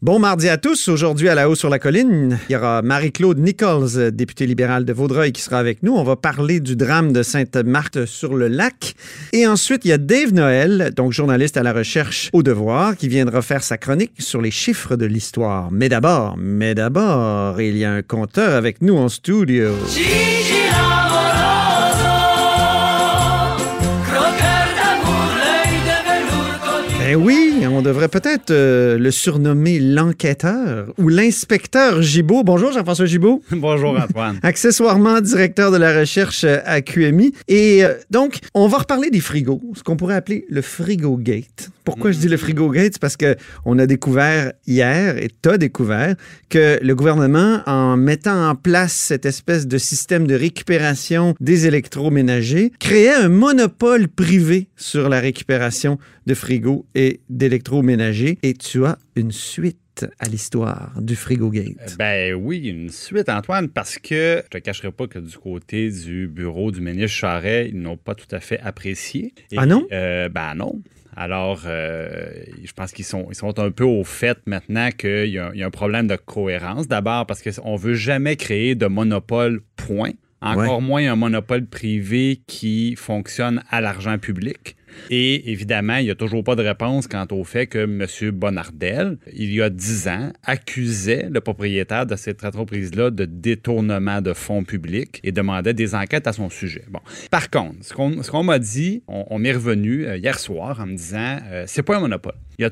Bon mardi à tous. Aujourd'hui, à la haut sur la colline, il y aura Marie-Claude Nichols, députée libérale de Vaudreuil, qui sera avec nous. On va parler du drame de Sainte-Marthe sur le lac. Et ensuite, il y a Dave Noël, donc journaliste à la recherche au devoir, qui viendra faire sa chronique sur les chiffres de l'histoire. Mais d'abord, mais d'abord, il y a un compteur avec nous en studio. Eh oui, on devrait peut-être euh, le surnommer l'enquêteur ou l'inspecteur Gibault. Bonjour Jean-François Gibault. Bonjour Antoine. Accessoirement directeur de la recherche euh, à QMI. Et euh, donc, on va reparler des frigos, ce qu'on pourrait appeler le frigo gate. Pourquoi je dis le frigo gate? C'est parce qu'on a découvert hier, et tu as découvert, que le gouvernement, en mettant en place cette espèce de système de récupération des électroménagers, créait un monopole privé sur la récupération de frigos et d'électroménagers. Et tu as une suite à l'histoire du Frigo Gate. Ben oui, une suite, Antoine, parce que je te cacherai pas que du côté du bureau du ministre Charret, ils n'ont pas tout à fait apprécié. ah non? Euh, ben non. Alors, euh, je pense qu'ils sont, ils sont un peu au fait maintenant qu'il y, a un problème de cohérence. D'abord parce qu'on ne veut jamais créer de monopole, point. Encore moins un monopole privé qui fonctionne à l'argent public. Et évidemment, il n'y a toujours pas de réponse quant au fait que M. Bonardel, il y a dix ans, accusait le propriétaire de cette entreprise-là de détournement de fonds publics et demandait des enquêtes à son sujet. Bon. Par contre, ce qu'on m'a dit, on, est revenu euh, hier soir en me disant, euh, c'est pas un monopole. Il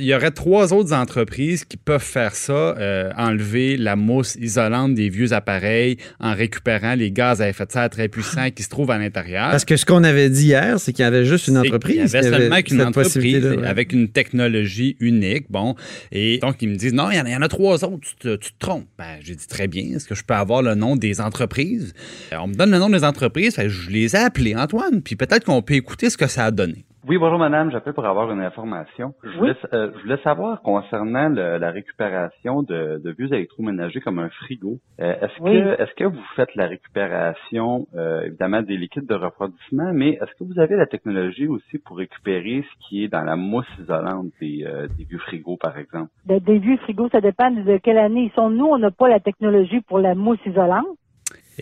y, aurait trois autres entreprises qui peuvent faire ça, euh, enlever la mousse isolante des vieux appareils en récupérant les gaz à effet de serre très puissants qui se trouvent à l'intérieur. Parce que ce qu'on avait dit hier, c'est qu'il y avait juste une entreprise. Il y avait seulement qu'une entreprise avec une technologie unique. Bon, et donc ils me disent non, il y en a, trois autres, tu te, trompes. Ben, j'ai dit très bien, est-ce que je peux avoir le nom des entreprises? Euh, on me donne le nom des entreprises, je les ai appelées, Antoine, puis peut-être qu'on peut écouter ce que ça a donné. Oui, bonjour madame, j'appelle pour avoir une information. Je, voulais, euh, je voulais savoir concernant la récupération de, de, vieux électroménagers comme un frigo. Euh, est-ce que est-ce que vous faites la récupération euh, évidemment des liquides de refroidissement, mais est-ce que vous avez la technologie aussi pour récupérer ce qui est dans la mousse isolante des, des vieux frigos, par exemple? des vieux frigos, ça dépend de quelle année ils sont. Nous, on n'a pas la technologie pour la mousse isolante.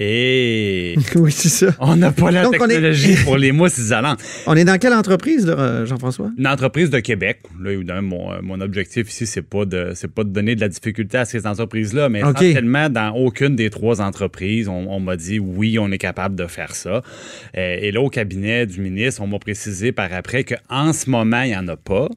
Et oui, c'est ça. On n'a pas la technologie pour les mousses isolantes. On est dans quelle entreprise, Jean-François? Une entreprise de Québec. Là, évidemment, mon, mon objectif ici, c'est pas de pas de donner de la difficulté à ces entreprises-là, mais essentiellement, dans aucune des trois entreprises, on, m'a dit oui, on est capable de faire ça. Euh, et là, au cabinet du ministre, on m'a précisé par après qu'en ce moment, il n'y en a pas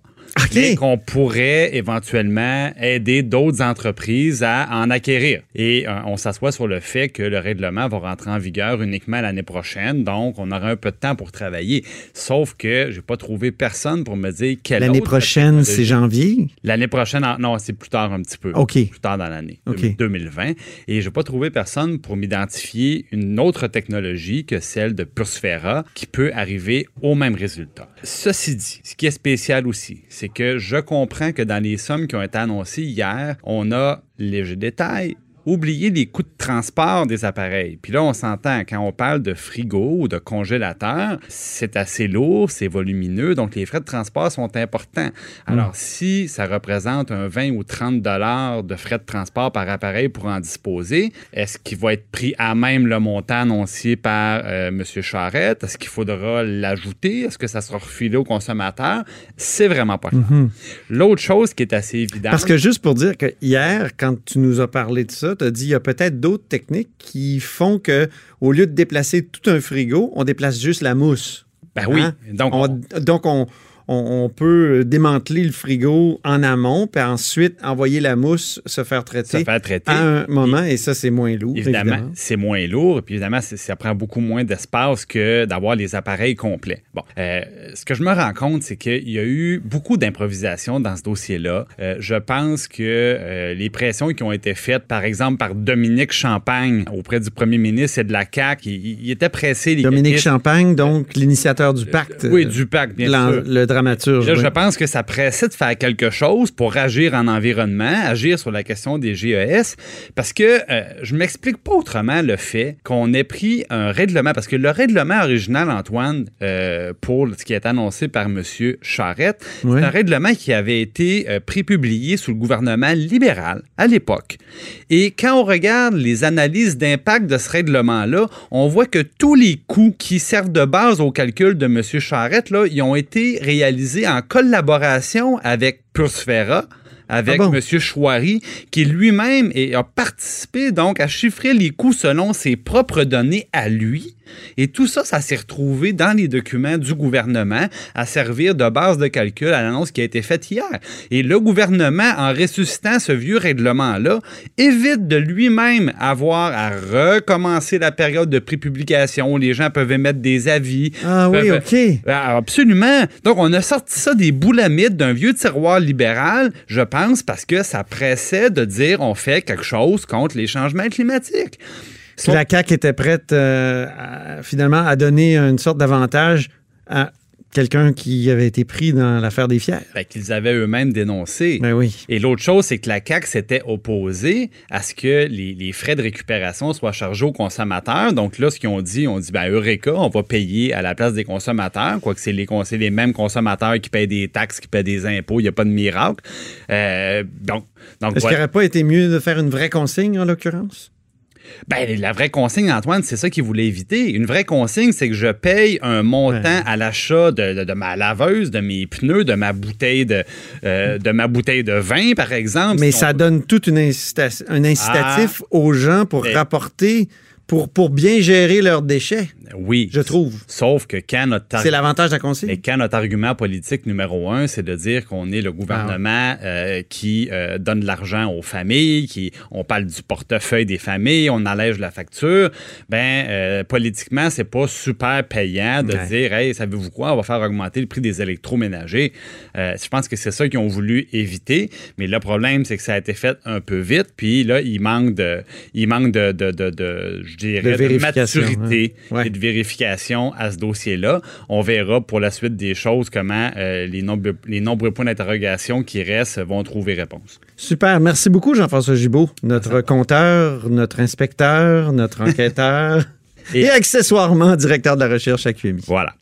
qu'on pourrait éventuellement aider d'autres entreprises à en acquérir. Et euh, on s'assoit sur le fait que le règlement va rentrer en vigueur uniquement l'année prochaine, donc on aura un peu de temps pour travailler. Sauf que j'ai pas trouvé personne pour me dire quelle L'année prochaine, c'est janvier? L'année prochaine, non, c'est plus tard un petit peu. OK. Plus tard dans l'année, 2020. Et j'ai pas trouvé personne pour m'identifier une autre technologie que celle de Pursfera qui peut arriver au même résultat. Ceci dit, ce qui est spécial aussi, c'est que je comprends que dans les sommes qui ont été annoncées hier, on a léger détail, oublier les coûts de transport des appareils. Puis là, on s'entend, quand on parle de frigo ou de congélateur, c'est assez lourd, c'est volumineux, donc les frais de transport sont importants. Alors, mm. si ça représente un 20 ou 30 dollars de frais de transport par appareil pour en disposer, est-ce qu'il va être pris à même le montant annoncé par euh, M. Charette? Est-ce qu'il faudra l'ajouter? Est-ce que ça sera refilé au consommateur? C'est vraiment pas clair. Mm-hmm. L'autre chose qui est assez évidente... Parce que juste pour dire que hier, quand tu nous as parlé de ça, tu as dit qu'il y a peut-être d'autres techniques qui font que au lieu de déplacer tout un frigo, on déplace juste la mousse. Ben oui. Hein? Donc, on, donc on, on, peut démanteler le frigo en amont, puis ensuite envoyer la mousse se faire traiter, se faire traiter. à un moment, et, ça, c'est moins lourd. Évidemment, c'est moins lourd, et puis évidemment, ça prend beaucoup moins d'espace que d'avoir les appareils complets. Bon, euh, ce que je me rends compte, c'est qu'il y a eu beaucoup d'improvisation dans ce dossier-là. Euh, je pense que euh, les pressions qui ont été faites, par exemple, par Dominique Champagne auprès du premier ministre et de la CAQ, il, était pressé. Dominique Champagne, donc l'initiateur du pacte. oui, du pacte, bien sûr. Le dramaturge. Je pense que ça pressait de faire quelque chose pour agir en environnement, agir sur la question des GES, parce que je m'explique pas autrement le fait qu'on ait pris un règlement, parce que le règlement original, Antoine, pour ce qui est annoncé par M. Charette, c'est un règlement qui avait été euh, prépublié sous le gouvernement libéral à l'époque. Et quand on regarde les analyses d'impact de ce règlement-là, on voit que tous les coûts qui servent de base au calcul de M. Charette, là, ils ont été réalisés en collaboration avec Pursfera, avec ah M. Chouari, qui lui-même a participé donc à chiffrer les coûts selon ses propres données à lui et tout ça, ça s'est retrouvé dans les documents du gouvernement à servir de base de calcul à l'annonce qui a été faite hier. Et le gouvernement, en ressuscitant ce vieux règlement-là, évite de lui-même avoir à recommencer la période de prépublication où les gens peuvent émettre des avis. Ah oui, OK. Ah, absolument. Donc, on a sorti ça des boulamites d'un vieux tiroir libéral, je pense, parce que ça pressait de dire on fait quelque chose contre les changements climatiques. Si la CAQ était prête euh, finalement à donner une sorte d'avantage à quelqu'un qui avait été pris dans l'affaire des fiers. Ben, qu'ils avaient eux-mêmes dénoncé. Ben oui. Et l'autre chose, c'est que la CAQ s'était opposée à ce que les, frais de récupération soient chargés aux consommateurs. Donc là, ce qu'ils ont dit, on dit, ben Eureka, on va payer à la place des consommateurs, quoique c'est les, les mêmes consommateurs qui payent des taxes, qui payent des impôts, il n'y a pas de miracle. Euh, donc, donc, Est-ce qu'il n'aurait pas été mieux de faire une vraie consigne, en l'occurrence? Ben, la vraie consigne, Antoine, c'est ça qu'il voulait éviter. Une vraie consigne, c'est que je paye un montant à l'achat de, ma laveuse, de mes pneus, de ma bouteille de, euh, de ma bouteille de vin, par exemple. Mais ça donne tout un incitatif ah. aux gens pour rapporter pour, pour bien gérer leurs déchets. Oui. Je trouve. Sauf que quand notre... C'est l'avantage de la consigne. Mais quand notre argument politique numéro un, c'est de dire qu'on est le gouvernement ah euh, qui euh, donne de l'argent aux familles, qui on parle du portefeuille des familles, on allège la facture, ben euh, politiquement, c'est pas super payant de dire Hey, savez-vous quoi, on va faire augmenter le prix des électroménagers. je pense que c'est ça qu'ils ont voulu éviter. Mais le problème, c'est que ça a été fait un peu vite. Puis là, il manque de. Il manque de, de, de, de de, maturité et de vérification à ce dossier-là. On verra pour la suite des choses comment euh, les, nombreux, les nombreux points d'interrogation qui restent vont trouver réponse. Super. Merci beaucoup, Jean-François Gibault, notre compteur, notre inspecteur, notre enquêteur et, accessoirement directeur de la recherche à QMI. Voilà.